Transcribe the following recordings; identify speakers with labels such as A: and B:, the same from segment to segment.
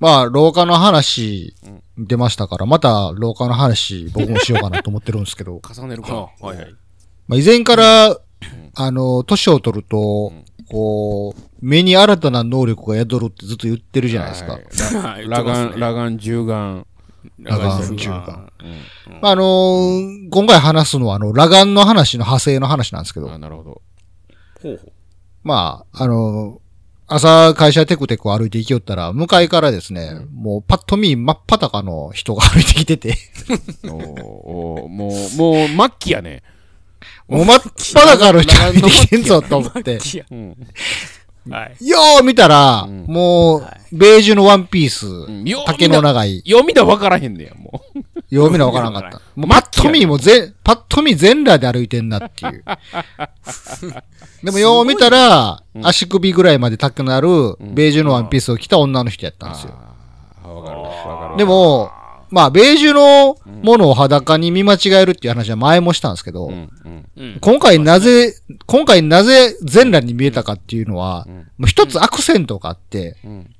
A: まあ、廊下の話出ましたから、また廊下の話僕もしようかなと思ってるんですけど、
B: 重ねるか。
C: はいはい。
A: まあ、以前から、あの、年を取ると、こう、目に新たな能力が宿るってずっと言ってるじゃないですか。
B: はい裸眼、裸眼、銃眼。
A: 裸眼
C: うん
A: 銃眼まあ、あのー今回話すのは、あの、裸眼の話の派生の話なんですけど
B: あ、、なるほど。
C: ほうほう。
A: まあ、あのー朝会社テクテク歩いて行きよったら、向かいからですね、もうパッと見真っ裸の人が歩いてきてて、
B: おーおーもう、もう、末期やね。
A: もう真っ裸の人が歩いてきてんぞと思って、
C: いや。
B: うん。
C: はい。
A: よー見たら、
B: うん。
A: もう
C: は、
A: ベージュのワンピース、
B: ん。よう
A: 丈の長い、
B: 読みだ分からへんねや、もう。
A: よう見なわからんかった。もうパ
B: マッ
A: と見もぜ、パッと見全裸で歩いてんなっていう。でもよう見たら、足首ぐらいまで高くなる、ベージュのワンピースを着た女の人やったんですよ。
B: わかるわかる。
A: でも、まあ、ベージュのものを裸に見間違えるっていう話は前もしたんですけど、
B: うん、うん。
C: うん。
A: 今回なぜ、今回なぜ全裸に見えたかっていうのは、
B: うん
A: もう一つアクセントがあって、
B: うん。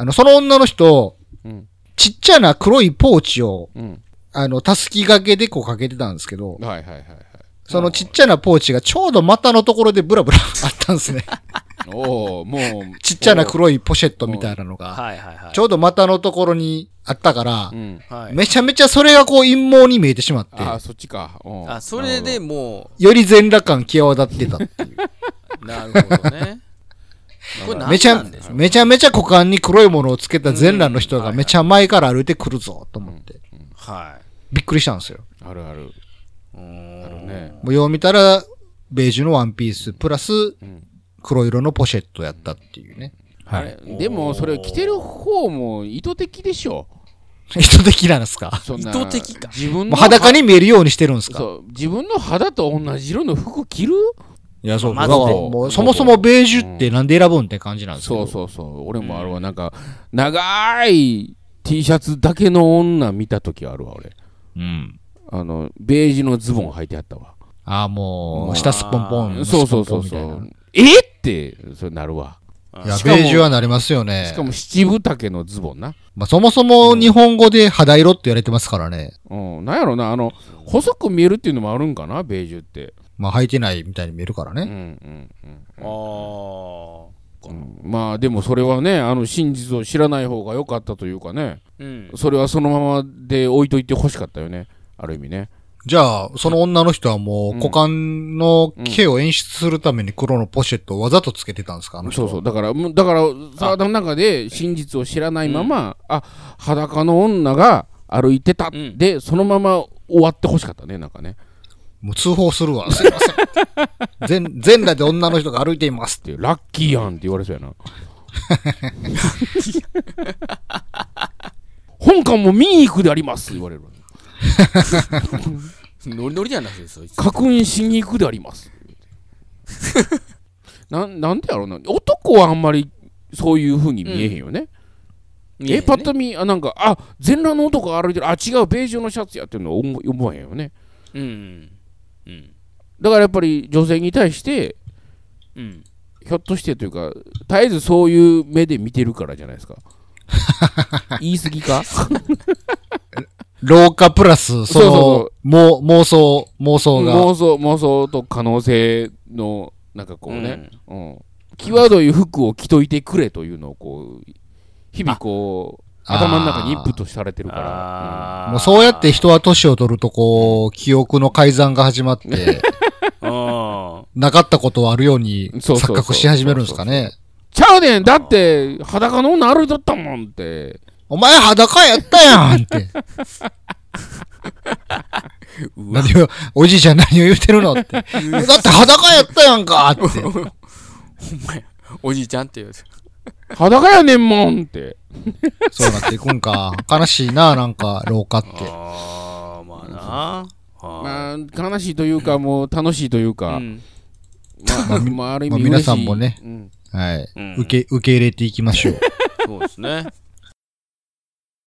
A: あの、その女の人、
B: うん。
A: ちっちゃな黒いポーチを、
B: うん。
A: あの、たすき掛けでこうかけてたんですけど、
B: はいはいはいはい。
A: そのちっちゃなポーチがちょうど股のところでブラブラ あったんですね。
B: おおもう。
A: ちっちゃな黒いポシェットみたいなのが、
C: はいはいはい。
A: ちょうど股のところにあったから
B: う、ん。
C: はい。
A: めちゃめちゃそれがこう陰謀に見えてしまって、
B: ああ、そっちか。うん
C: あ、それで、も
A: より全裸感際立ってたっていう。
C: う、なるほどね。これ何
A: めちゃめちゃめちゃ股間に黒いものをつけた全裸の人がめちゃ前から歩いてくるぞと思って、
C: は
A: びっくりしたんですよ。
B: あるある。あるね。
A: もうよう見たら、ベージュのワンピース、プラス
B: うん。
A: 黒色のポシェットやったっていうね。
B: あれ、でも、それ着てる方も意図的でしょ。
A: 意図的なんですか？
C: 意図的か。
B: 自分の
A: 裸に見えるようにしてるんですか？
B: そう、自分の肌と同じ色の服着る？
A: いや、そう。
C: まずね
A: だからもう、そもそもベージュってなんで選ぶんって感じなんですけど。
B: そうそうそう。俺もあるわ。なんか、長い T シャツだけの女見たときあるわ、俺。
A: うん。
B: あの、ベージュのズボン履いてあったわ。
A: ああ、も
B: まあ
A: う、下すっぽんぽん。
B: そうそうそうそう。えって、それなるわ。
A: たいや、ベージュはなりますよね。
B: しかも七分丈のズボンな。
A: まあ、そもそも日本語で肌色って言われてますからね。
B: うん。なんやろな、あの、細く見えるっていうのもあるんかな、ベージュって。
A: まあ、履いてないみたいに見えるから
B: うん、う
A: ね。
B: ん、
C: あー
B: うん。まあ、でもそれはね、あの、真実を知らない方が良かったというかね。
C: うん。
B: それはそのままで置いといて欲しかったよね。ある意味ね。
A: じゃあ、その女の人はもう、
B: うん
A: 股間の毛を演出するために黒のポシェットをわざとつけてたんですか？あの人は。
B: そうそう。だから、むだから、さの中で真実を知らないまま、あ、裸の女が歩いてた。
C: うん
B: で、そのまま終わって欲しかったね、なんかね。
A: もう通報するわ。すいません。全、全裸で女の人が歩いています
B: っていう、ラッキーやんって言われそうやな。本館も見に行くでありますって言われる。
C: ノリノリじゃないです。
B: 確認しに行くであります。なん、なんでやろうな。男はあんまりそういう風に見えへんよね。え、パッと見、あ、なんか、あ、全裸の男が歩いてる、あ、違う、ベージュのシャツやってるのは思思わへんよね。
C: うん。うん。
B: だからやっぱり女性に対して、
C: うん。
B: ひょっとしてというか、絶えずそういう目で見てるからじゃないですか。言い過ぎか？
A: 廊下プラス、その、妄想、妄想が。
B: 妄想、妄想と可能性の、なんかこうね、うん。際どい服を着といてくれというのをこう、日々こう、
A: あ
B: 頭の中にインプットされてるから。
A: もうそうやって人は年を取るとこう、記憶の改ざんが始まって、
C: あ
A: なかったことはあるように
B: そうそうそう
A: 錯覚し始めるんですかね。
B: ちゃうねんだって、裸の女歩いとったもんって。
A: お前裸やったやんって。
C: うわ
A: 何を、おじいちゃん何を言ってるのって。だって裸やったやんかって。
C: ほんまや。おじいちゃんって言う。
B: 裸やねんもんって。
A: そうなっていくんか。悲しいな、なんか、廊下って。
C: ああ、まあな。は
B: まあ、悲しいというか、もう楽しいという
C: あ。
B: か、
C: うん。
B: まあ、まあ、ある意味
A: まあ。皆さんもね
B: うん
A: はい。
C: うん
A: 受け、受け入れていきましょう。
C: そうですね。